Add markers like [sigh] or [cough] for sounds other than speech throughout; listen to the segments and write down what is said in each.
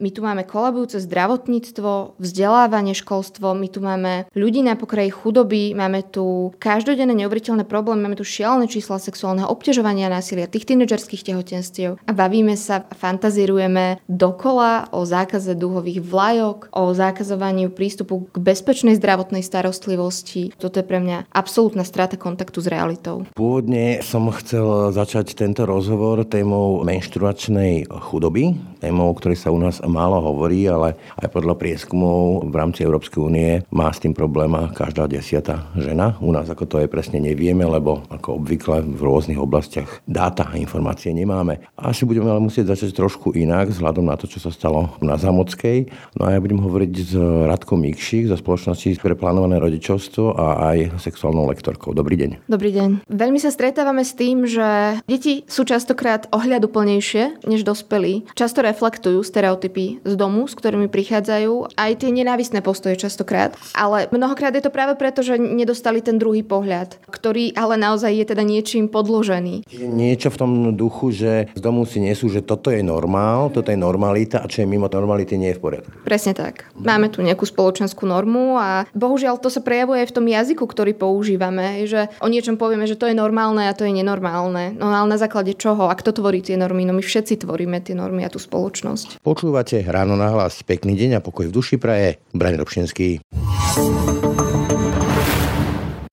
My tu máme kolabujúce zdravotníctvo, vzdelávanie, školstvo, my tu máme ľudí na pokraji chudoby, máme tu každodenné neuveriteľné problémy, máme tu šialené čísla sexuálneho obťažovania a násilia, tých tínedžerských tehotenstiev a bavíme sa, fantazírujeme dokola o zákaze dúhových vlajok, o zákazovaní prístupu k bezpečnej zdravotnej starostlivosti. Toto je pre mňa absolútna strata kontaktu s realitou. Pôvodne som chcel začať tento rozhovor témou menštruačnej chudoby, témou, ktorej sa u nás málo hovorí, ale aj podľa prieskumov v rámci Európskej únie má s tým problém každá desiata žena. U nás ako to je presne nevieme, lebo ako obvykle v rôznych oblastiach dáta a informácie nemáme. Asi budeme ale musieť začať trošku inak vzhľadom na to, čo sa stalo na Zamockej. No a ja budem hovoriť s Radkou Mikšik zo spoločnosti pre plánované rodičovstvo a aj sexuálnou lektorkou. Dobrý deň. Dobrý deň. Veľmi sa stretávame s tým, že deti sú častokrát ohľaduplnejšie než dospelí. Často reflektujú stereotypy typy z domu, s ktorými prichádzajú, aj tie nenávistné postoje častokrát. Ale mnohokrát je to práve preto, že nedostali ten druhý pohľad, ktorý ale naozaj je teda niečím podložený. Niečo v tom duchu, že z domu si nesú, že toto je normál, toto je normalita a čo je mimo normality nie je v poriadku. Presne tak. Máme tu nejakú spoločenskú normu a bohužiaľ to sa prejavuje aj v tom jazyku, ktorý používame, že o niečom povieme, že to je normálne a to je nenormálne. No ale na základe čoho? A kto tvorí tie normy? No my všetci tvoríme tie normy a tú spoločnosť. Počúvať Ráno na hlas. Pekný deň a pokoj v duši praje. Braň Robšinský.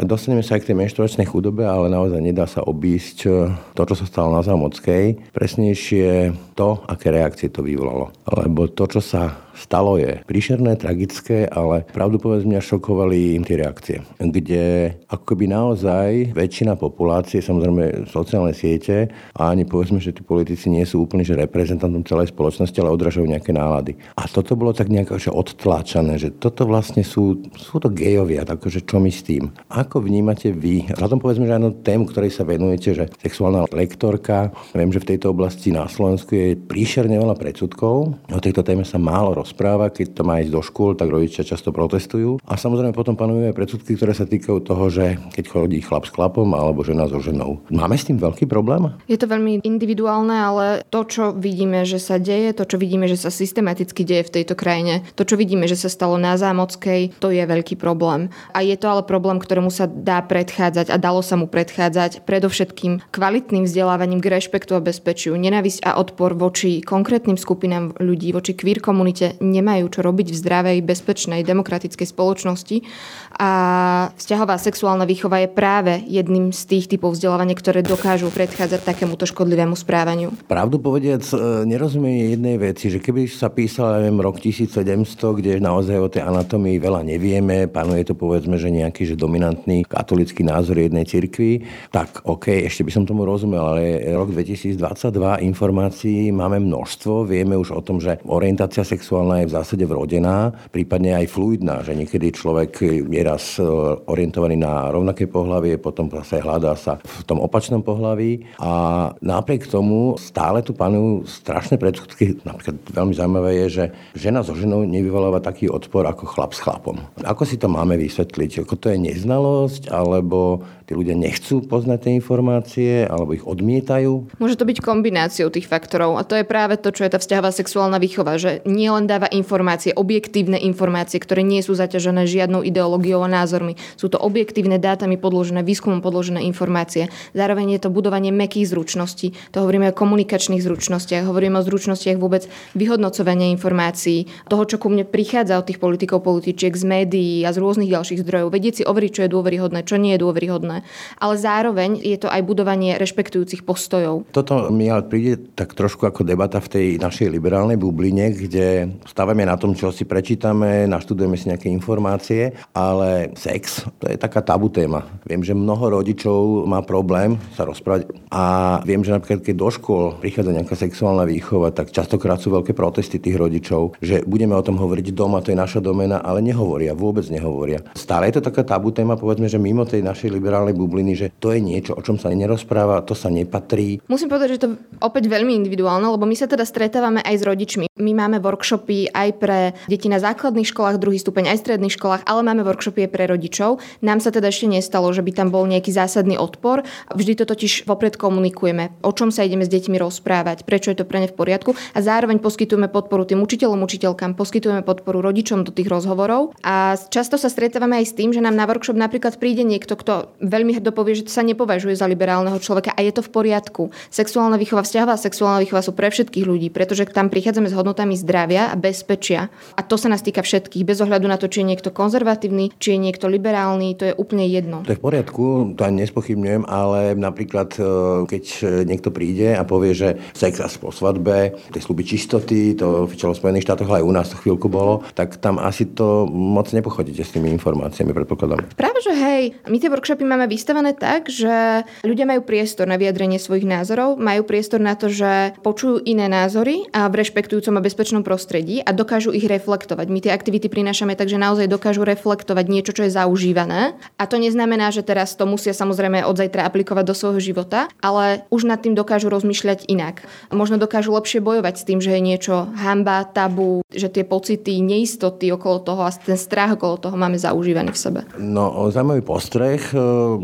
Dostaneme sa aj k tej menštruačnej chudobe, ale naozaj nedá sa obísť eh, to, čo sa stalo na Zámockej. Presnejšie to, aké reakcie to vyvolalo. Lebo to, čo sa stalo je príšerné, tragické, ale pravdu povedz mňa šokovali tie reakcie, kde akoby naozaj väčšina populácie, samozrejme sociálne siete a ani povedzme, že tí politici nie sú úplne že reprezentantom celej spoločnosti, ale odražujú nejaké nálady. A toto bolo tak nejako že odtláčané, že toto vlastne sú, sú to gejovia, takže čo my s tým? Ako vnímate vy? Vzhľadom povedzme, že áno, tému, ktorej sa venujete, že sexuálna lektorka, viem, že v tejto oblasti na Slovensku je príšerne veľa predsudkov, o tejto téme sa málo rozpráva rozpráva, keď to má ísť do škôl, tak rodičia často protestujú. A samozrejme potom panujú aj predsudky, ktoré sa týkajú toho, že keď chodí chlap s chlapom alebo žena so ženou. Máme s tým veľký problém? Je to veľmi individuálne, ale to, čo vidíme, že sa deje, to, čo vidíme, že sa systematicky deje v tejto krajine, to, čo vidíme, že sa stalo na Zámockej, to je veľký problém. A je to ale problém, ktorému sa dá predchádzať a dalo sa mu predchádzať predovšetkým kvalitným vzdelávaním k rešpektu a bezpečiu, nenávisť a odpor voči konkrétnym skupinám ľudí, voči queer komunite nemajú čo robiť v zdravej, bezpečnej, demokratickej spoločnosti. A vzťahová sexuálna výchova je práve jedným z tých typov vzdelávania, ktoré dokážu predchádzať takémuto škodlivému správaniu. Pravdu povediac, e, nerozumiem jednej veci, že keby sa písal, neviem, rok 1700, kde naozaj o tej anatomii veľa nevieme, panuje to povedzme, že nejaký že dominantný katolický názor jednej cirkvi, tak OK, ešte by som tomu rozumel, ale rok 2022 informácií máme množstvo, vieme už o tom, že orientácia sexuálna ona je v zásade vrodená, prípadne aj fluidná, že niekedy človek je raz e, orientovaný na rovnaké pohlavie, potom sa hľadá sa v tom opačnom pohlaví a napriek tomu stále tu panujú strašné predsudky. Napríklad veľmi zaujímavé je, že žena so ženou nevyvoláva taký odpor ako chlap s chlapom. Ako si to máme vysvetliť? Ako to je neznalosť, alebo tí ľudia nechcú poznať tie informácie, alebo ich odmietajú? Môže to byť kombináciou tých faktorov a to je práve to, čo je tá vzťahová sexuálna výchova, že nie len dá dáva informácie, objektívne informácie, ktoré nie sú zaťažené žiadnou ideológiou a názormi. Sú to objektívne dátami podložené, výskumom podložené informácie. Zároveň je to budovanie mekých zručností. To hovoríme o komunikačných zručnostiach, hovoríme o zručnostiach vôbec vyhodnocovania informácií, toho, čo ku mne prichádza od tých politikov, političiek z médií a z rôznych ďalších zdrojov. Vedieť si overiť, čo je dôveryhodné, čo nie je dôveryhodné. Ale zároveň je to aj budovanie rešpektujúcich postojov. Toto mi ale príde tak trošku ako debata v tej našej liberálnej bubline, kde stavíme na tom, čo si prečítame, naštudujeme si nejaké informácie, ale sex, to je taká tabu téma. Viem, že mnoho rodičov má problém sa rozprávať a viem, že napríklad keď do škôl prichádza nejaká sexuálna výchova, tak častokrát sú veľké protesty tých rodičov, že budeme o tom hovoriť doma, to je naša domena, ale nehovoria, vôbec nehovoria. Stále je to taká tabu téma, povedzme, že mimo tej našej liberálnej bubliny, že to je niečo, o čom sa nerozpráva, to sa nepatrí. Musím povedať, že to opäť veľmi individuálne, lebo my sa teda stretávame aj s rodičmi. My máme workshopy aj pre deti na základných školách, druhý stupeň aj stredných školách, ale máme workshopy aj pre rodičov. Nám sa teda ešte nestalo, že by tam bol nejaký zásadný odpor. Vždy to totiž vopred komunikujeme, o čom sa ideme s deťmi rozprávať, prečo je to pre ne v poriadku a zároveň poskytujeme podporu tým učiteľom, učiteľkám, poskytujeme podporu rodičom do tých rozhovorov a často sa stretávame aj s tým, že nám na workshop napríklad príde niekto, kto veľmi hrdo povie, že to sa nepovažuje za liberálneho človeka a je to v poriadku. Sexuálna výchova, vzťahová sexuálna výchova sú pre všetkých ľudí, pretože tam prichádzame s hodnotami zdravia a bezpečia. A to sa nás týka všetkých, bez ohľadu na to, či je niekto konzervatívny, či je niekto liberálny, to je úplne jedno. To je v poriadku, to ani nespochybňujem, ale napríklad, e, keď niekto príde a povie, že sex až po svadbe, tie sluby čistoty, to v Spojených štátoch, aj u nás to chvíľku bolo, tak tam asi to moc nepochodíte s tými informáciami, predpokladám. Práve, že hej, my tie workshopy máme vystavené tak, že ľudia majú priestor na vyjadrenie svojich názorov, majú priestor na to, že počujú iné názory a v rešpektujúcom a bezpečnom prostredí a dokážu ich reflektovať. My tie aktivity prinášame tak, že naozaj dokážu reflektovať niečo, čo je zaužívané. A to neznamená, že teraz to musia samozrejme od zajtra aplikovať do svojho života, ale už nad tým dokážu rozmýšľať inak. Možno dokážu lepšie bojovať s tým, že je niečo hamba, tabu, že tie pocity neistoty okolo toho a ten strach okolo toho máme zaužívaný v sebe. No, zaujímavý postreh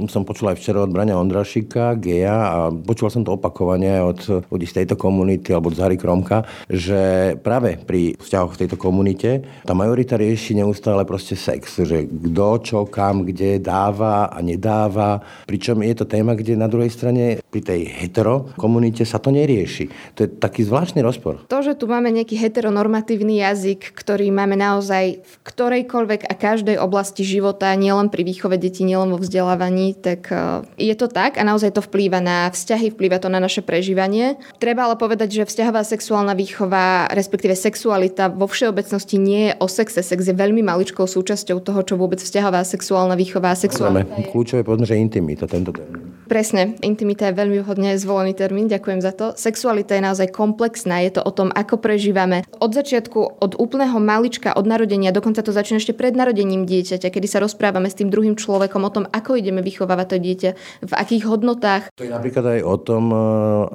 som počul aj včera od Braňa Ondrašika, geja, a počul som to opakovane od ľudí z tejto komunity alebo od Zary Kromka, že práve pri vzťahoch v tejto komunite tá majorita rieši neustále proste sex, že kto čo kam kde dáva a nedáva, pričom je to téma, kde na druhej strane pri tej hetero komunite sa to nerieši. To je taký zvláštny rozpor. To, že tu máme nejaký heteronormatívny jazyk, ktorý máme naozaj v ktorejkoľvek a každej oblasti života, nielen pri výchove detí, nielen vo vzdelávaní, tak e, je to tak a naozaj to vplýva na vzťahy, vplýva to na naše prežívanie. Treba ale povedať, že vzťahová sexuálna výchova, respektíve sexualita vo všeobecnosti nie je o sexe. Sex je veľmi maličkou súčasťou toho, čo vôbec vzťahová sexuálna výchova a sexualita. Kľúčové povedzme, že intimita, tento termín. Presne, intimita je veľmi vhodne zvolený termín, ďakujem za to. Sexualita je naozaj komplexná, je to o tom, ako prežívame. Od začiatku, od úplného malička, od narodenia, dokonca to začína ešte pred narodením dieťaťa, kedy sa rozprávame s tým druhým človekom o tom, ako ideme vychovávať to dieťa, v akých hodnotách. To je napríklad aj o tom, eh,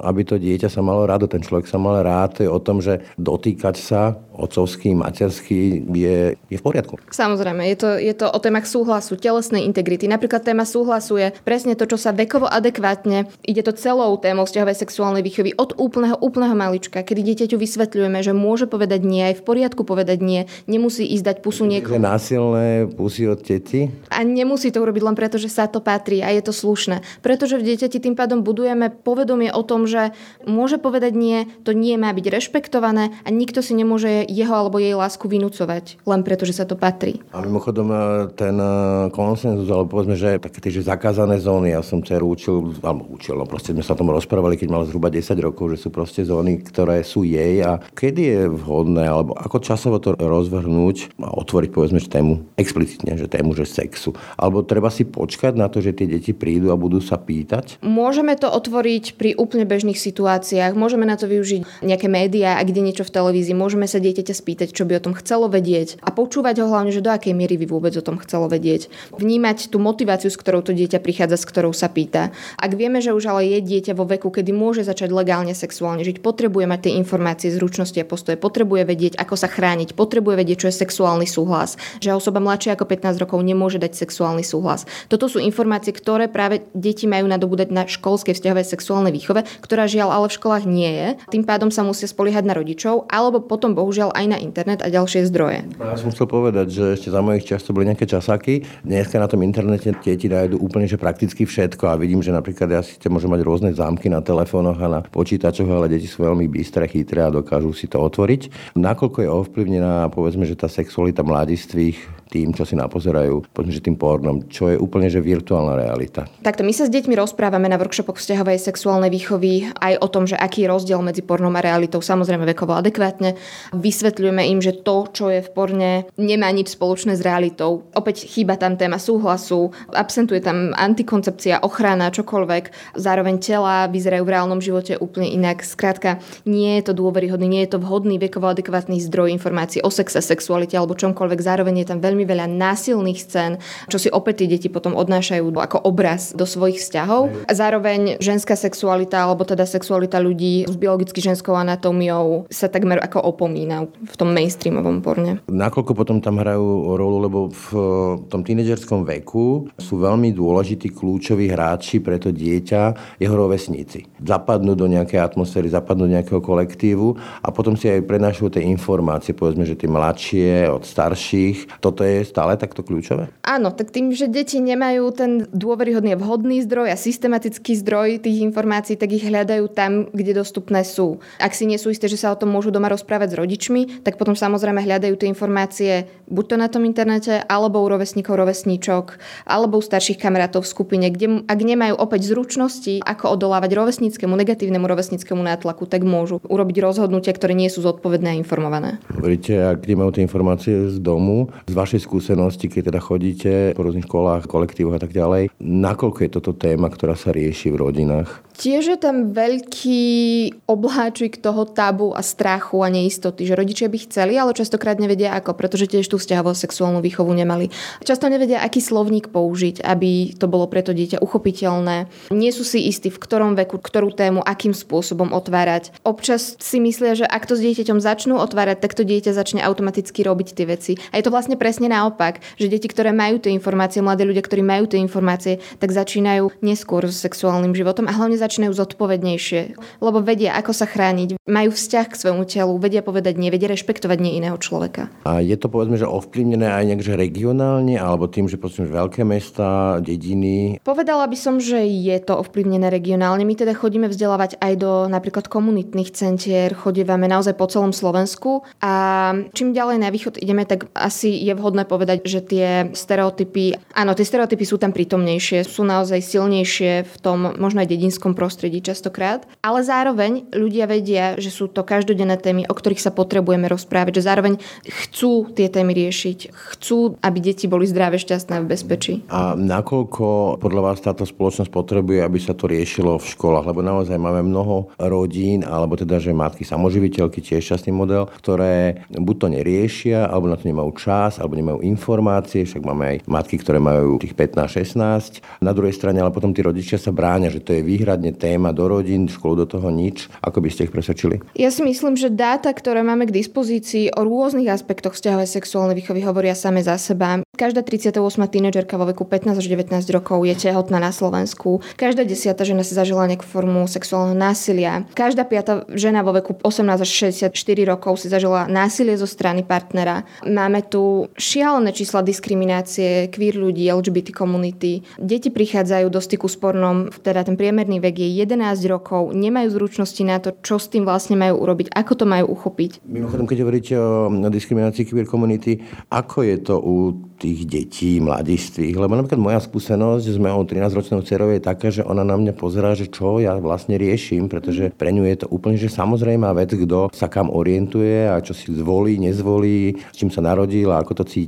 aby to dieťa sa malo rádo, ten človek sa mal rád, je o tom, že dotýkať sa otcovský, materský je, je v poriadku. Samozrejme, je to, je to o témach súhlasu, telesnej integrity. Napríklad téma súhlasu je presne to, čo sa vekovo adekvátne. Ide to celou témou vzťahovej sexuálnej výchovy od úplného, úplného malička, kedy dieťaťu vysvetľujeme, že môže povedať nie, aj v poriadku povedať nie, nemusí ísť dať pusu niekomu. násilné pusy od teti? A nemusí to urobiť len preto, že sa to patrí a je to slušné. Pretože v dieťati tým pádom budujeme povedomie o tom, že môže povedať nie, to nie má byť rešpektované a nikto si nemôže jeho alebo jej lásku vynúcovať, len preto, že sa to patrí. A mimochodom e, ten e, konsenzus, alebo povedzme, že také tie že zakázané zóny, ja som dceru učil, alebo učil, no proste sme sa o tom rozprávali, keď mal zhruba 10 rokov, že sú proste zóny, ktoré sú jej a kedy je vhodné, alebo ako časovo to rozvrhnúť a otvoriť povedzme že tému explicitne, že tému, že sexu. Alebo treba si počkať na to, že tie deti prídu a budú sa pýtať? Môžeme to otvoriť pri úplne bežných situáciách, môžeme na to využiť nejaké médiá, a kde niečo v televízii, môžeme sa dieťaťa spýtať, čo by o tom chcelo vedieť a počúvať ho hlavne, že do akej miery vy vôbec o tom chcelo vedieť. Vnímať tú motiváciu, s ktorou to dieťa prichádza, s ktorou sa pýta. Ak vieme, že už ale je dieťa vo veku, kedy môže začať legálne sexuálne žiť, potrebuje mať tie informácie, zručnosti a postoje, potrebuje vedieť, ako sa chrániť, potrebuje vedieť, čo je sexuálny súhlas, že osoba mladšia ako 15 rokov nemôže dať sexuálny súhlas. Toto sú informácie, ktoré práve deti majú nadobúdať na školskej vzťahovej sexuálnej výchove, ktorá žiaľ ale v školách nie je. Tým pádom sa musia spoliehať na rodičov, alebo potom bohužiaľ bohužiaľ aj na internet a ďalšie zdroje. Ja som chcel povedať, že ešte za mojich čas to boli nejaké časáky. Dneska na tom internete deti nájdu úplne že prakticky všetko a vidím, že napríklad ja si môžem mať rôzne zámky na telefónoch a na počítačoch, ale deti sú veľmi bystré, chytré a dokážu si to otvoriť. Nakoľko je ovplyvnená, povedzme, že tá sexualita mladistvých tým, čo si napozerajú, povedzme, že tým pornom, čo je úplne že virtuálna realita. Takto my sa s deťmi rozprávame na workshopoch vzťahovej sexuálnej výchovy aj o tom, že aký je rozdiel medzi pornom a realitou, samozrejme vekovo adekvátne. Vysvetľujeme im, že to, čo je v porne, nemá nič spoločné s realitou. Opäť chýba tam téma súhlasu, absentuje tam antikoncepcia, ochrana, čokoľvek. Zároveň tela vyzerajú v reálnom živote úplne inak. Skrátka, nie je to dôveryhodný, nie je to vhodný vekovo adekvátny zdroj informácií o sexe, sexualite alebo čomkoľvek. Zároveň je tam veľmi veľa násilných scén, čo si opäť tie deti potom odnášajú ako obraz do svojich vzťahov. A zároveň ženská sexualita alebo teda sexualita ľudí s biologicky ženskou anatómiou sa takmer ako opomína v tom mainstreamovom porne. Nakoľko potom tam hrajú rolu, lebo v tom tínedžerskom veku sú veľmi dôležití kľúčoví hráči pre to dieťa, jeho rovesníci. Zapadnú do nejakej atmosféry, zapadnú do nejakého kolektívu a potom si aj prenášajú tie informácie, povedzme, že tie mladšie od starších. Toto je stále takto kľúčové? Áno, tak tým, že deti nemajú ten dôveryhodný vhodný zdroj a systematický zdroj tých informácií, tak ich hľadajú tam, kde dostupné sú. Ak si nie sú isté, že sa o tom môžu doma rozprávať s rodičmi, tak potom samozrejme hľadajú tie informácie buď to na tom internete, alebo u rovesníkov, rovesníčok, alebo u starších kamarátov v skupine, kde ak nemajú opäť zručnosti, ako odolávať rovesníckému, negatívnemu rovesníckému nátlaku, tak môžu urobiť rozhodnutia, ktoré nie sú zodpovedné a informované. Hovoríte, ak nemajú tie informácie z domu, z vašej skúsenosti, keď teda chodíte po rôznych školách, kolektívoch a tak ďalej, nakoľko je toto téma, ktorá sa rieši v rodinách? Tiež je tam veľký obláčik toho tabu a strachu a neistoty, že rodičia by chceli, ale častokrát nevedia ako, pretože tiež tú vzťahovú sexuálnu výchovu nemali. Často nevedia, aký slovník použiť, aby to bolo pre to dieťa uchopiteľné. Nie sú si istí, v ktorom veku, ktorú tému, akým spôsobom otvárať. Občas si myslia, že ak to s dieťaťom začnú otvárať, tak to dieťa začne automaticky robiť tie veci. A je to vlastne presne naopak, že deti, ktoré majú tie informácie, mladí ľudia, ktorí majú tie informácie, tak začínajú neskôr s sexuálnym životom a hlavne začínajú zodpovednejšie, lebo vedia, ako sa chrániť, majú vzťah k svojmu telu, vedia povedať nie, vedia rešpektovať nie iného človeka. A je to povedzme, že ovplyvnené aj nejak že regionálne, alebo tým, že že veľké mesta, dediny? Povedala by som, že je to ovplyvnené regionálne. My teda chodíme vzdelávať aj do napríklad komunitných centier, chodívame naozaj po celom Slovensku a čím ďalej na východ ideme, tak asi je vhodné povedať, že tie stereotypy, áno, tie stereotypy sú tam prítomnejšie, sú naozaj silnejšie v tom možno aj dedinskom prostredí častokrát, ale zároveň ľudia vedia, že sú to každodenné témy, o ktorých sa potrebujeme rozprávať, že zároveň chcú tie témy riešiť, chcú, aby deti boli zdravé, šťastné v bezpečí. A nakoľko podľa vás táto spoločnosť potrebuje, aby sa to riešilo v školách? Lebo naozaj máme mnoho rodín, alebo teda, že matky samoživiteľky, tiež častný model, ktoré buď to neriešia, alebo na to nemajú čas, alebo nemajú informácie, však máme aj matky, ktoré majú tých 15-16. Na druhej strane, ale potom tí rodičia sa bráňa, že to je výhradne téma do rodín, školu do toho nič. Ako by ste ich presvedčili? Ja si myslím, že dáta, ktoré máme k dispozícii o rôznych aspektoch vzťahovej sexuálnej výchovy hovoria same za seba. Každá 38. tínedžerka vo veku 15 až 19 rokov je tehotná na Slovensku. Každá desiata žena si zažila nejakú formu sexuálneho násilia. Každá piata žena vo veku 18 až 64 rokov si zažila násilie zo strany partnera. Máme tu šialené čísla diskriminácie queer ľudí, LGBT komunity. Deti prichádzajú do styku s pornom, teda ten priemerný vek je 11 rokov, nemajú zručnosti na to, čo s tým vlastne majú urobiť, ako to majú uchopiť. Mimochodom, keď hovoríte o diskriminácii queer komunity, ako je to u tých detí, mladistvých. Lebo napríklad moja skúsenosť s mojou 13-ročnou dcerou je taká, že ona na mňa pozerá, že čo ja vlastne riešim, pretože pre ňu je to úplne že samozrejmá vec, kto sa kam orientuje a čo si zvolí, nezvolí, s čím sa narodil a ako to cíti.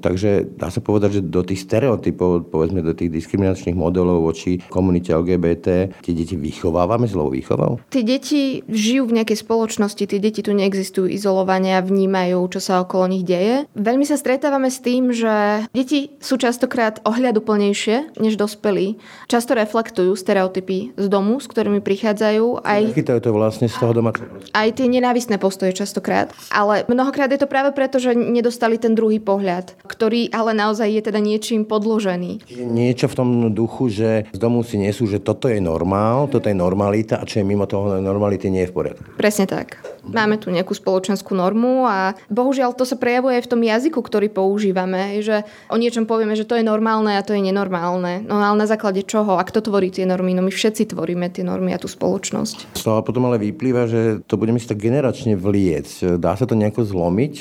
Takže dá sa povedať, že do tých stereotypov, povedzme do tých diskriminačných modelov voči komunite LGBT, tie deti vychovávame zlou výchovou? Tie deti žijú v nejakej spoločnosti, tie deti tu neexistujú izolovane a vnímajú, čo sa okolo nich deje. Veľmi sa stretávame s tým, že že deti sú častokrát ohľaduplnejšie než dospelí. Často reflektujú stereotypy z domu, s ktorými prichádzajú. Aj, Chytajú to vlastne z toho doma. Aj tie nenávisné postoje častokrát. Ale mnohokrát je to práve preto, že nedostali ten druhý pohľad, ktorý ale naozaj je teda niečím podložený. Niečo v tom duchu, že z domu si nesú, že toto je normál, toto je normalita a čo je mimo toho normality nie je v poriadku. Presne tak. Máme tu nejakú spoločenskú normu a bohužiaľ to sa prejavuje aj v tom jazyku, ktorý používame že o niečom povieme, že to je normálne a to je nenormálne. No ale na základe čoho? A kto tvorí tie normy? No my všetci tvoríme tie normy a tú spoločnosť. Z toho potom ale vyplýva, že to budeme si tak generačne vliec. Dá sa to nejako zlomiť?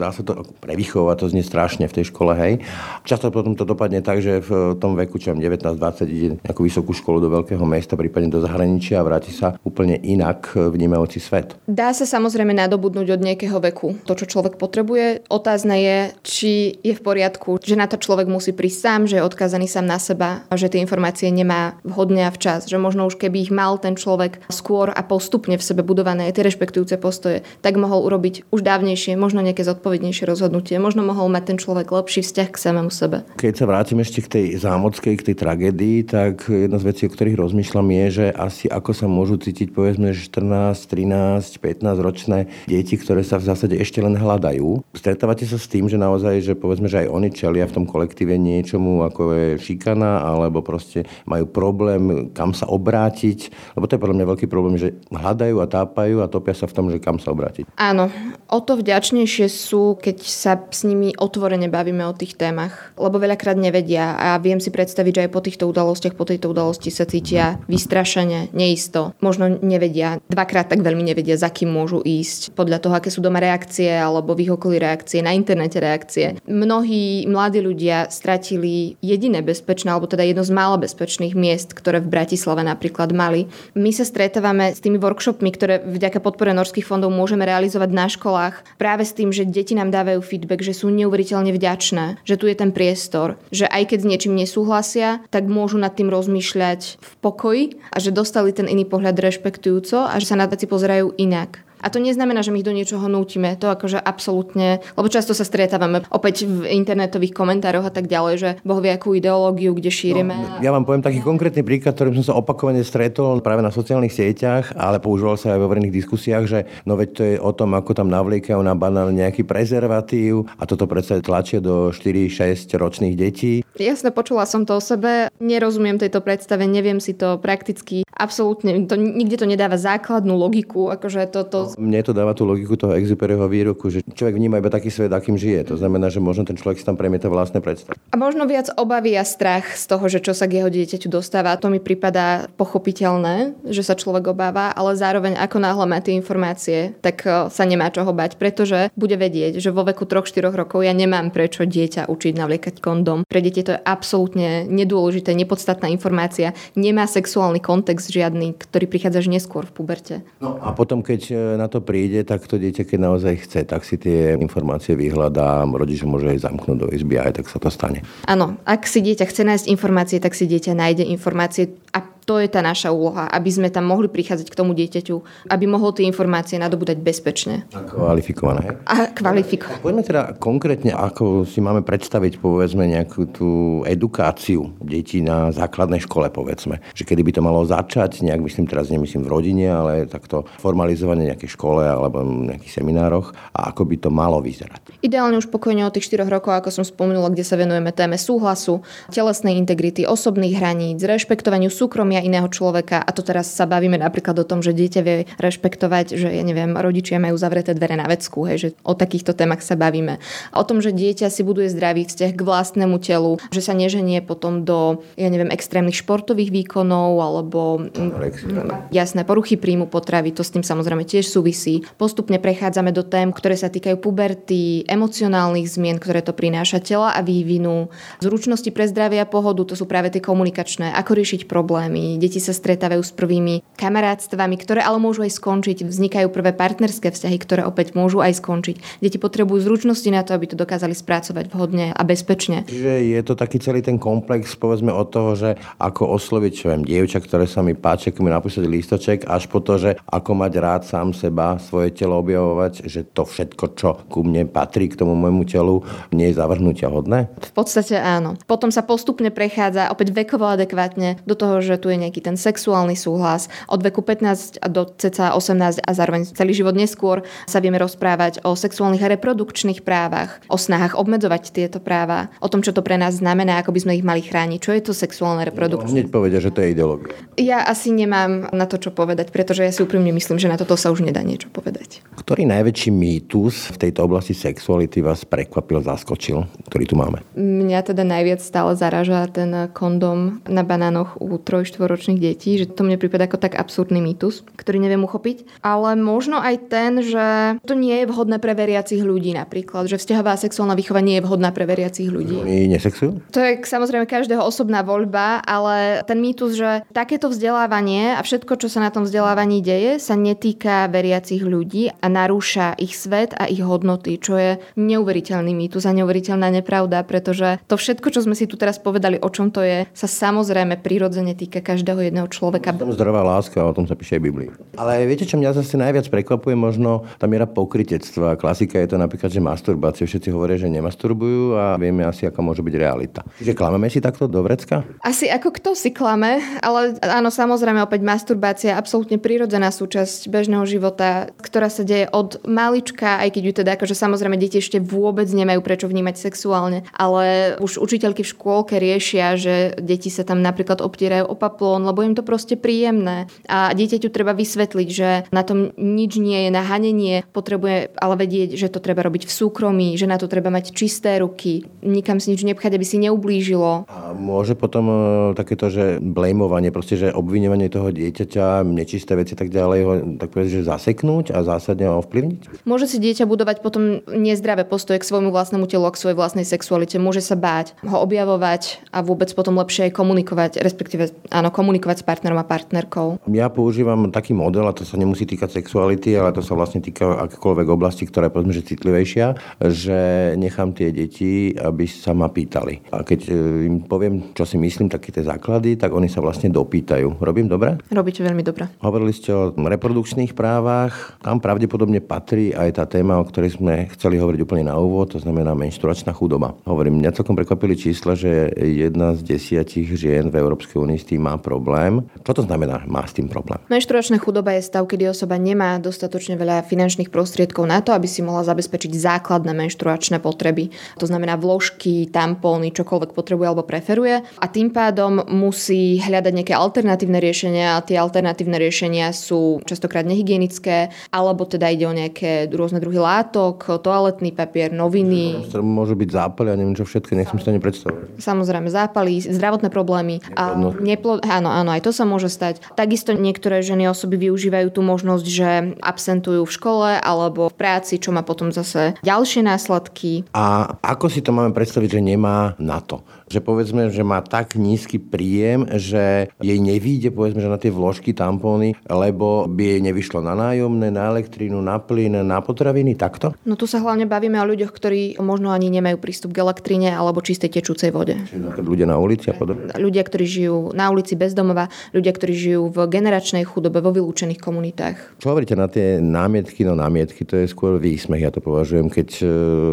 Dá sa to prevychovať to znie strašne v tej škole, hej. Často potom to dopadne tak, že v tom veku, čo 19-20, ide nejakú vysokú školu do veľkého mesta, prípadne do zahraničia a vráti sa úplne inak vnímajúci svet. Dá sa samozrejme nadobudnúť od nejakého veku to, čo človek potrebuje. Otázne je, či je v poriadku, že na to človek musí prísť sám, že je odkázaný sám na seba že tie informácie nemá vhodne a včas. Že možno už keby ich mal ten človek skôr a postupne v sebe budované tie rešpektujúce postoje, tak mohol urobiť už dávnejšie, možno nejaké zodpovednejšie rozhodnutie. Možno mohol mať ten človek lepší vzťah k samému sebe. Keď sa vrátim ešte k tej zámockej, k tej tragédii, tak jedna z vecí, o ktorých rozmýšľam je, že asi ako sa môžu cítiť povedzme 14, 13, 15 ročné deti, ktoré sa v zásade ešte len hľadajú. Stretávate sa s tým, že naozaj, že povedzme, že aj oni čelia v tom kolektíve niečomu, ako je šikana, alebo proste majú problém, kam sa obrátiť. Lebo to je podľa mňa veľký problém, že hľadajú a tápajú a topia sa v tom, že kam sa obrátiť. Áno, o to vďačnejšie sú, keď sa s nimi otvorene bavíme o tých témach, lebo veľakrát nevedia a viem si predstaviť, že aj po týchto udalostiach, po tejto udalosti sa cítia vystrašene, neisto. Možno nevedia, dvakrát tak veľmi nevedia, za kým môžu ísť, podľa toho, aké sú doma reakcie alebo v ich okolí reakcie, na internete reakcie. Mnohí mladí ľudia stratili jediné bezpečné, alebo teda jedno z mála bezpečných miest, ktoré v Bratislave napríklad mali. My sa stretávame s tými workshopmi, ktoré vďaka podpore norských fondov môžeme realizovať na školách, práve s tým, že deti nám dávajú feedback, že sú neuveriteľne vďačné, že tu je ten priestor, že aj keď s niečím nesúhlasia, tak môžu nad tým rozmýšľať v pokoji a že dostali ten iný pohľad rešpektujúco a že sa na veci pozerajú inak. A to neznamená, že my ich do niečoho nútime. To akože absolútne, lebo často sa stretávame opäť v internetových komentároch a tak ďalej, že boh vie akú ideológiu, kde šírime. No, ja vám poviem taký konkrétny príklad, ktorým som sa opakovane stretol práve na sociálnych sieťach, ale používal sa aj vo verejných diskusiách, že no veď to je o tom, ako tam navliekajú na banán nejaký prezervatív a toto predsa tlačia do 4-6 ročných detí. Jasne, počula som to o sebe, nerozumiem tejto predstave, neviem si to prakticky, absolútne, to, nikde to nedáva základnú logiku, akože to, to mne to dáva tú logiku toho Exuperyho výroku, že človek vníma iba taký svet, akým žije. To znamená, že možno ten človek si tam premieta vlastné predstavy. A možno viac obavy a strach z toho, že čo sa k jeho dieťaťu dostáva. To mi pripadá pochopiteľné, že sa človek obáva, ale zároveň ako náhle má tie informácie, tak e, sa nemá čoho bať, pretože bude vedieť, že vo veku 3-4 rokov ja nemám prečo dieťa učiť navliekať kondom. Pre dieťa to je absolútne nedôležité, nepodstatná informácia. Nemá sexuálny kontext žiadny, ktorý prichádza až neskôr v puberte. No a potom, keď e, na to príde, tak to dieťa, keď naozaj chce, tak si tie informácie vyhľadá, rodič môže aj zamknúť do izby, aj tak sa to stane. Áno, ak si dieťa chce nájsť informácie, tak si dieťa nájde informácie a to je tá naša úloha, aby sme tam mohli prichádzať k tomu dieťaťu, aby mohol tie informácie nadobúdať bezpečne. A kvalifikované. A kvalifikované. Poďme teda konkrétne, ako si máme predstaviť, povedzme, nejakú tú edukáciu detí na základnej škole, povedzme. Že kedy by to malo začať, nejak myslím, teraz nemyslím v rodine, ale takto formalizovanie nejakej škole alebo nejakých seminároch a ako by to malo vyzerať. Ideálne už pokojne od tých 4 rokov, ako som spomenula, kde sa venujeme téme súhlasu, telesnej integrity, osobných hraníc, rešpektovaniu súkromia súkromia iného človeka. A to teraz sa bavíme napríklad o tom, že dieťa vie rešpektovať, že ja neviem, rodičia majú zavreté dvere na vecku, hej, že o takýchto témach sa bavíme. A o tom, že dieťa si buduje zdravý vzťah k vlastnému telu, že sa neženie potom do, ja neviem, extrémnych športových výkonov alebo mm, jasné poruchy príjmu potravy, to s tým samozrejme tiež súvisí. Postupne prechádzame do tém, ktoré sa týkajú puberty, emocionálnych zmien, ktoré to prináša tela a vývinu, zručnosti pre zdravie a pohodu, to sú práve tie komunikačné, ako riešiť problémy, deti sa stretávajú s prvými kamarátstvami, ktoré ale môžu aj skončiť. Vznikajú prvé partnerské vzťahy, ktoré opäť môžu aj skončiť. Deti potrebujú zručnosti na to, aby to dokázali spracovať vhodne a bezpečne. Čiže je to taký celý ten komplex, povedzme od toho, že ako osloviť, čo viem, dievča, ktoré sa mi páči, ako mi napísať lístoček, až po to, že ako mať rád sám seba, svoje telo objavovať, že to všetko, čo ku mne patrí, k tomu môjmu telu, nie je zavrhnutia hodné? V podstate áno. Potom sa postupne prechádza opäť vekovo adekvátne do toho, že tu je nejaký ten sexuálny súhlas. Od veku 15 do cca 18 a zároveň celý život neskôr sa vieme rozprávať o sexuálnych a reprodukčných právach, o snahách obmedzovať tieto práva, o tom, čo to pre nás znamená, ako by sme ich mali chrániť, čo je to sexuálne reprodukčné. Hneď povedia, že to je ideológia. Ja asi nemám na to, čo povedať, pretože ja si úprimne myslím, že na toto sa už nedá niečo povedať. Ktorý najväčší mýtus v tejto oblasti sexuality vás prekvapil, zaskočil, ktorý tu máme? Mňa teda najviac stále zaraža ten kondom na banánoch u 3 ročných detí, že to mne prípada ako tak absurdný mýtus, ktorý neviem uchopiť. Ale možno aj ten, že to nie je vhodné pre veriacich ľudí napríklad, že vzťahová sexuálna výchova nie je vhodná pre veriacich ľudí. Oni nesexujú? To je samozrejme každého osobná voľba, ale ten mýtus, že takéto vzdelávanie a všetko, čo sa na tom vzdelávaní deje, sa netýka veriacich ľudí a narúša ich svet a ich hodnoty, čo je neuveriteľný mýtus a neuveriteľná nepravda, pretože to všetko, čo sme si tu teraz povedali, o čom to je, sa samozrejme prirodzene týka každého jedného človeka. Tam zdravá láska, o tom sa píše aj Biblii. Ale viete, čo mňa zase najviac prekvapuje, možno tá miera pokritectva. Klasika je to napríklad, že masturbácie. Všetci hovoria, že nemasturbujú a vieme asi, aká môže byť realita. Čiže klameme si takto do vrecka? Asi ako kto si klame, ale áno, samozrejme opäť masturbácia je absolútne prirodzená súčasť bežného života, ktorá sa deje od malička, aj keď ju teda akože samozrejme deti ešte vôbec nemajú prečo vnímať sexuálne, ale už učiteľky v škôlke riešia, že deti sa tam napríklad obtierajú o paplón, lebo im to proste príjemné. A dieťaťu treba vysvetliť, že na tom nič nie je nahanenie, potrebuje ale vedieť, že to treba robiť v súkromí, že na to treba mať čisté ruky, nikam si nič nepchať, aby si neublížilo. A môže potom e, takéto, že blamovanie, proste, že obviňovanie toho dieťaťa, nečisté veci tak ďalej, ho, tak povedať, že zaseknúť a zásadne ovplyvniť? Môže si dieťa budovať potom nezdravé postoje k svojmu vlastnému telu a k svojej vlastnej sexualite. Môže sa báť ho objavovať a vôbec potom lepšie aj komunikovať, respektíve áno, komunikovať s partnerom a partnerkou. Ja používam taký model, a to sa nemusí týkať sexuality, ale to sa vlastne týka akékoľvek oblasti, ktorá je povedzme, že citlivejšia, že nechám tie deti, aby sa ma pýtali. A keď e, im poviem, čo si myslím, také tie základy, tak oni sa vlastne dopýtajú. Robím dobre? Robíte veľmi dobre. Hovorili ste o reprodukčných právach. Tam pravdepodobne patrí aj tá téma, o ktorej sme chceli hovoriť úplne na úvod, to znamená menštruačná chudoba. Hovorím, mňa celkom prekvapili čísla, že jedna z desiatich žien v Európskej únii s tým má problém. Čo to znamená, má s tým problém? Menštruačná chudoba je stav, kedy osoba nemá dostatočne veľa finančných prostriedkov na to, aby si mohla zabezpečiť základné menštruačné potreby. To znamená vložky, tampóny, čokoľvek potrebuje alebo preferuje. A tým pádom musí hľadať nejaké alternatívne riešenia a tie alternatívne riešenia sú častokrát nehygienické, alebo teda ide o nejaké rôzne druhy látok, toaletný papier, noviny. Môžu byť zápaly a neviem čo všetko, nech som si to nepredstavovať. Samozrejme zápaly, zdravotné problémy. A neplod... Áno, áno, aj to sa môže stať. Takisto niektoré ženy osoby využívajú tú možnosť, že absentujú v škole alebo v práci, čo má potom zase ďalšie následky. A ako si to máme predstaviť, že nemá na to? Že povedzme, že má tak nízky príjem, že jej nevíde povedzme, že na tie vložky, tampóny, lebo by jej nevyšlo na nájomné, na elektrínu, na plyn, na potraviny, takto? No tu sa hlavne bavíme o ľuďoch, ktorí možno ani nemajú prístup k elektríne alebo čistej tečúcej vode. Čiže ľudia na ulici a podobne? Ľudia, ktorí žijú na ulici bez domova, ľudia, ktorí žijú v generačnej chudobe, vo vylúčených komunitách. Čo hovoríte na tie námietky? No námietky to je skôr výsmech, ja to považujem, keď e,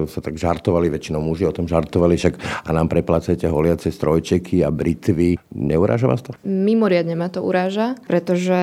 sa tak žartovali, väčšinou muži o tom žartovali, však a nám preplácete holiace strojčeky a britvy. Neuráža vás to? Mimoriadne ma to uráža, pretože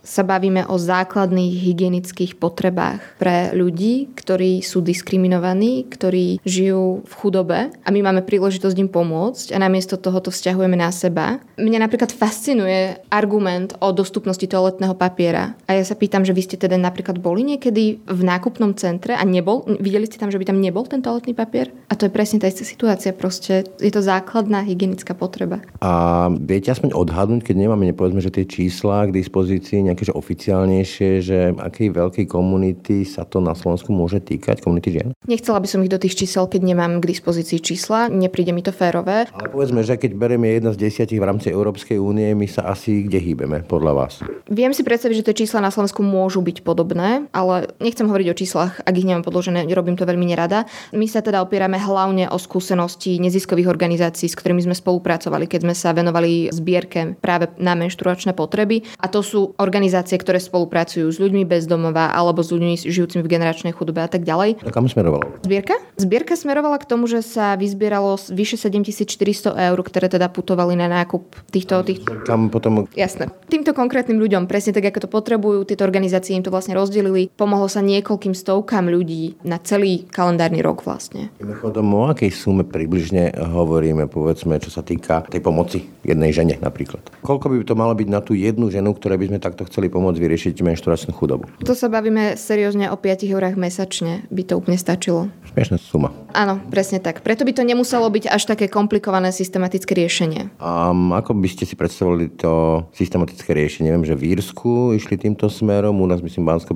sa bavíme o základných hygienických potrebách pre ľudí, ktorí sú diskriminovaní, ktorí žijú v chudobe a my máme príležitosť im pomôcť a namiesto toho to vzťahujeme na seba. Mňa napríklad fascinuje argument o dostupnosti toaletného papiera. A ja sa pýtam, že vy ste teda napríklad boli niekedy v nákupnom centre a nebol, videli ste tam, že by tam nebol ten toaletný papier? A to je presne tá istá situácia. Proste je to základná hygienická potreba. A viete aspoň odhadnúť, keď nemáme, nepovedzme, že tie čísla k dispozícii, nejaké že oficiálnejšie, že akej veľkej komunity sa to na Slovensku môže týkať, komunity žien? Nechcela by som ich do tých čísel, keď nemám k dispozícii čísla. Nepríde mi to férové. Ale povedzme, že keď berieme jedna z desiatich v rámci Európskej únie, my sa asi kde hýbeme, podľa vás? Viem si predstaviť, že tie čísla na Slovensku môžu byť podobné, ale nechcem hovoriť o číslach, ak ich nemám podložené, robím to veľmi nerada. My sa teda opierame hlavne o skúsenosti neziskových organizácií, s ktorými sme spolupracovali, keď sme sa venovali zbierke práve na menštruačné potreby. A to sú organizácie, ktoré spolupracujú s ľuďmi bez domova alebo s ľuďmi žijúcimi v generačnej chudobe a tak ďalej. A kam smerovalo? Zbierka? Zbierka smerovala k tomu, že sa vyzbieralo vyše 7400 eur, ktoré teda putovali na nákup týchto... Tých... Kam potom... Jasné. Týmto konkrétnym ľuďom, presne tak, ako to potrebujú, tieto organizácie im to vlastne rozdelili. Pomohlo sa niekoľkým stovkám ľudí na celý kalendárny rok vlastne. Mimochodom, o akej sume približne hovoríme, povedzme, čo sa týka tej pomoci jednej žene napríklad? Koľko by to malo byť na tú jednu ženu, ktoré by sme takto chceli pomôcť vyriešiť menštruačnú chudobu? To sa bavíme seriózne o 5 eurách mesačne, by to úplne stačilo. Smiešná suma. Áno, presne tak. Preto by to nemuselo byť až také komplikované systematické riešenie. A ako by ste si predstavovali to systematické riešenie. Viem, že v Írsku išli týmto smerom, u nás myslím bansko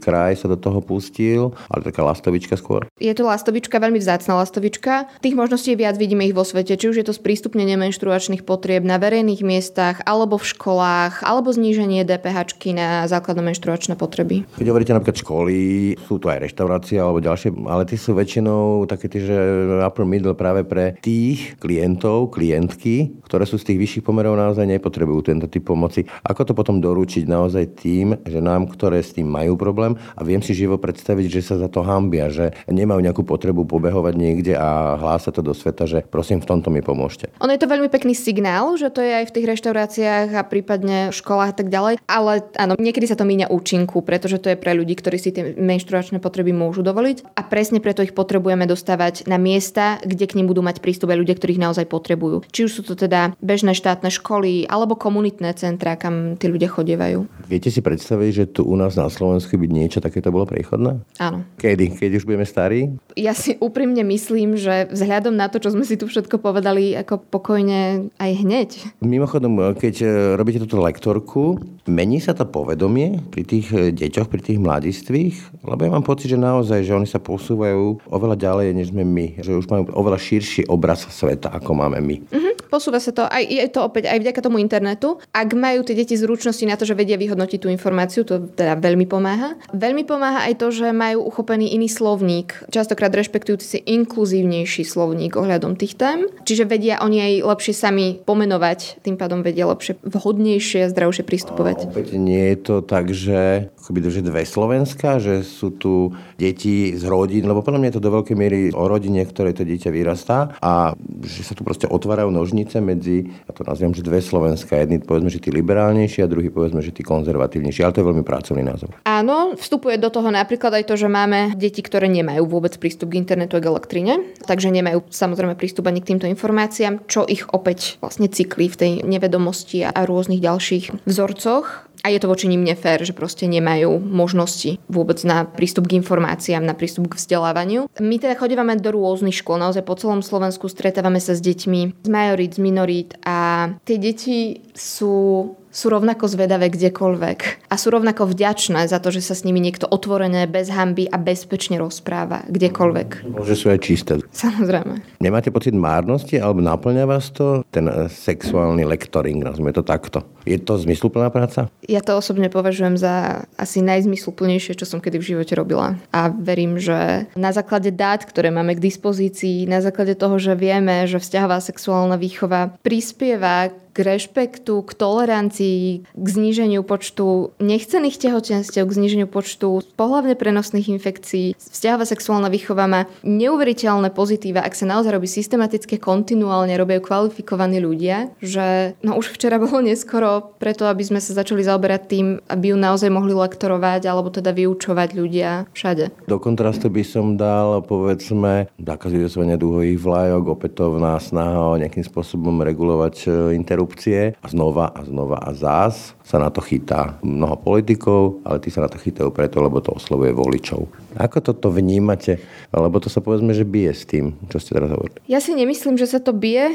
kraj sa do toho pustil, ale taká lastovička skôr. Je to lastovička, veľmi vzácna lastovička. Tých možností je viac, vidíme ich vo svete, či už je to sprístupnenie menštruačných potrieb na verejných miestach, alebo v školách, alebo zníženie DPH na základné menštruačné potreby. Keď hovoríte napríklad školy, sú to aj reštaurácie alebo ďalšie, ale tie sú väčšinou také tie, že upper middle práve pre tých klientov, klientky, ktoré sú z tých vyšších pomerov naozaj nepotrebujú tento typ pomoci. Ako to potom doručiť naozaj tým, že nám, ktoré s tým majú problém a viem si živo predstaviť, že sa za to hambia, že nemajú nejakú potrebu pobehovať niekde a hlása to do sveta, že prosím, v tomto mi pomôžte. Ono je to veľmi pekný signál, že to je aj v tých reštauráciách a prípadne školách a tak ďalej, ale áno, niekedy sa to míňa účinku, pretože to je pre ľudí, ktorí si tie menštruačné potreby môžu dovoliť a presne preto ich potrebujeme dostávať na miesta, kde k nim budú mať prístup aj ľudia, ktorých naozaj potrebujú. Či už sú to teda bežné štátne školy alebo komunitné centrá, kam tí ľudia chodievajú. Viete si predstaviť, že tu u nás na Slovensku by niečo takéto bolo prechodné? Áno. Kedy? Keď už budeme starí? Ja si úprimne myslím, že vzhľadom na to, čo sme si tu všetko povedali, ako pokojne aj hneď. Mimochodom, keď e, robíte túto lektorku, mení sa to povedomie pri tých e, deťoch, pri tých mladistvých? Lebo ja mám pocit, že naozaj, že oni sa posúvajú oveľa ďalej, než sme my. Že už majú oveľa širší obraz sveta, ako máme my. Mm-hmm. Posúva sa to, aj, je to opäť aj vďaka tomu internetu. Ak majú tie deti zručnosti na to, že vedia vyhodnotiť tú informáciu, to teda veľmi pomáha. Veľmi pomáha aj to, že majú uchopený iný slovník, častokrát rešpektujúci si inkluzívnejší slovník ohľadom tých tém. Čiže vedia oni aj lepšie sami pomenovať, tým pádom vedia lepšie, vhodnejšie a zdravšie pristupovať. A opäť nie je to tak, že akoby že dve Slovenska, že sú tu deti z rodín, lebo podľa mňa je to do veľkej miery o rodine, ktoré to dieťa vyrastá a že sa tu proste otvárajú nožnice medzi, ja to nazviem, že dve Slovenska. Jedni povedzme, že tí liberálnejší a druhý povedzme, že tí konzervatívnejší. Ale to je veľmi pracovný názor. Áno, vstupuje do toho napríklad aj to, že máme deti, ktoré nemajú vôbec prístup k internetu a k elektrine, takže nemajú samozrejme prístup ani k týmto informáciám, čo ich opäť vlastne cykli v tej nevedomosti a rôznych ďalších vzorcoch a je to voči nim nefér, že proste nemajú možnosti vôbec na prístup k informáciám, na prístup k vzdelávaniu. My teda chodívame do rôznych škôl, naozaj po celom Slovensku stretávame sa s deťmi z majorít, z minorít a tie deti sú sú rovnako zvedavé kdekoľvek a sú rovnako vďačné za to, že sa s nimi niekto otvorené, bez hamby a bezpečne rozpráva kdekoľvek. Môže sú aj čisté. Samozrejme. Nemáte pocit márnosti alebo naplňa vás to ten sexuálny lektoring, nazvime to takto? Je to zmysluplná práca? Ja to osobne považujem za asi najzmysluplnejšie, čo som kedy v živote robila. A verím, že na základe dát, ktoré máme k dispozícii, na základe toho, že vieme, že vzťahová sexuálna výchova prispieva k rešpektu, k tolerancii, k zníženiu počtu nechcených tehotenstiev, k zníženiu počtu pohľavne prenosných infekcií. Vzťahová sexuálna výchova má neuveriteľné pozitíva, ak sa naozaj robí systematicky, kontinuálne, robia kvalifikovaní ľudia, že no už včera bolo neskoro preto, aby sme sa začali zaoberať tým, aby ju naozaj mohli lektorovať alebo teda vyučovať ľudia všade. Do kontrastu by som dal, povedzme, zákaz vyvesovania dúhových vlajok, opätovná snaha o nejakým spôsobom regulovať e, interrupciu korupcie a znova a znova a zás sa na to chytá mnoho politikov, ale tí sa na to chytajú preto, lebo to oslovuje voličov. Ako toto vnímate? Lebo to sa povedzme, že bije s tým, čo ste teraz hovorili. Ja si nemyslím, že sa to bije.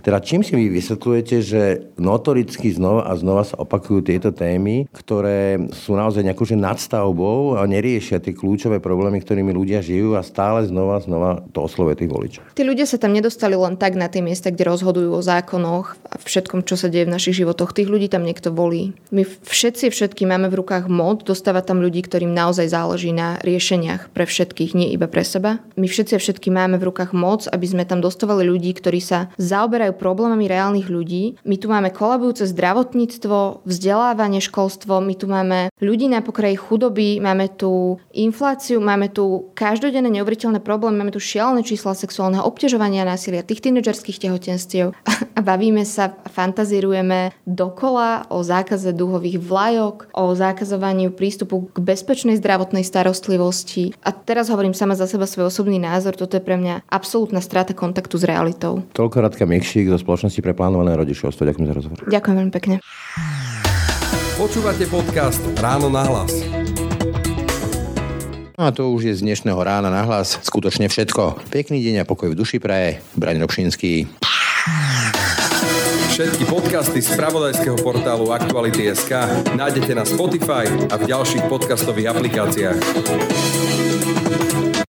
Teda čím si vy vysvetľujete, že notoricky znova a znova sa opakujú tieto témy, ktoré sú naozaj nejakou že nadstavbou a neriešia tie kľúčové problémy, ktorými ľudia žijú a stále znova a znova to oslovuje tých voličov. Tí ľudia sa tam nedostali len tak na tie miesta, kde rozhodujú o zákonoch a všetkom, čo sa deje v našich životoch. Tých ľudí tam niekto volí. My všetci všetky máme v rukách moc dostávať tam ľudí, ktorým naozaj záleží na riešeniach pre všetkých, nie iba pre seba. My všetci všetky máme v rukách moc, aby sme tam dostávali ľudí, ktorí sa zaoberajú zaoberajú problémami reálnych ľudí. My tu máme kolabujúce zdravotníctvo, vzdelávanie, školstvo, my tu máme ľudí na pokraji chudoby, máme tu infláciu, máme tu každodenné neuveriteľné problémy, máme tu šialené čísla sexuálneho obťažovania násilia, tých tínedžerských tehotenstiev [laughs] a bavíme sa, fantazírujeme dokola o zákaze dúhových vlajok, o zákazovaní prístupu k bezpečnej zdravotnej starostlivosti. A teraz hovorím sama za seba svoj osobný názor, toto je pre mňa absolútna strata kontaktu s realitou. Toľko Radka Miekši, Vašík zo spoločnosti pre plánované rodičovstvo. Ďakujem za rozhovor. Ďakujem veľmi pekne. Počúvate podcast Ráno na hlas. No a to už je z dnešného rána na hlas skutočne všetko. Pekný deň a pokoj v duši praje. Braň Robšinský. Všetky podcasty z pravodajského portálu Aktuality.sk nájdete na Spotify a v ďalších podcastových aplikáciách.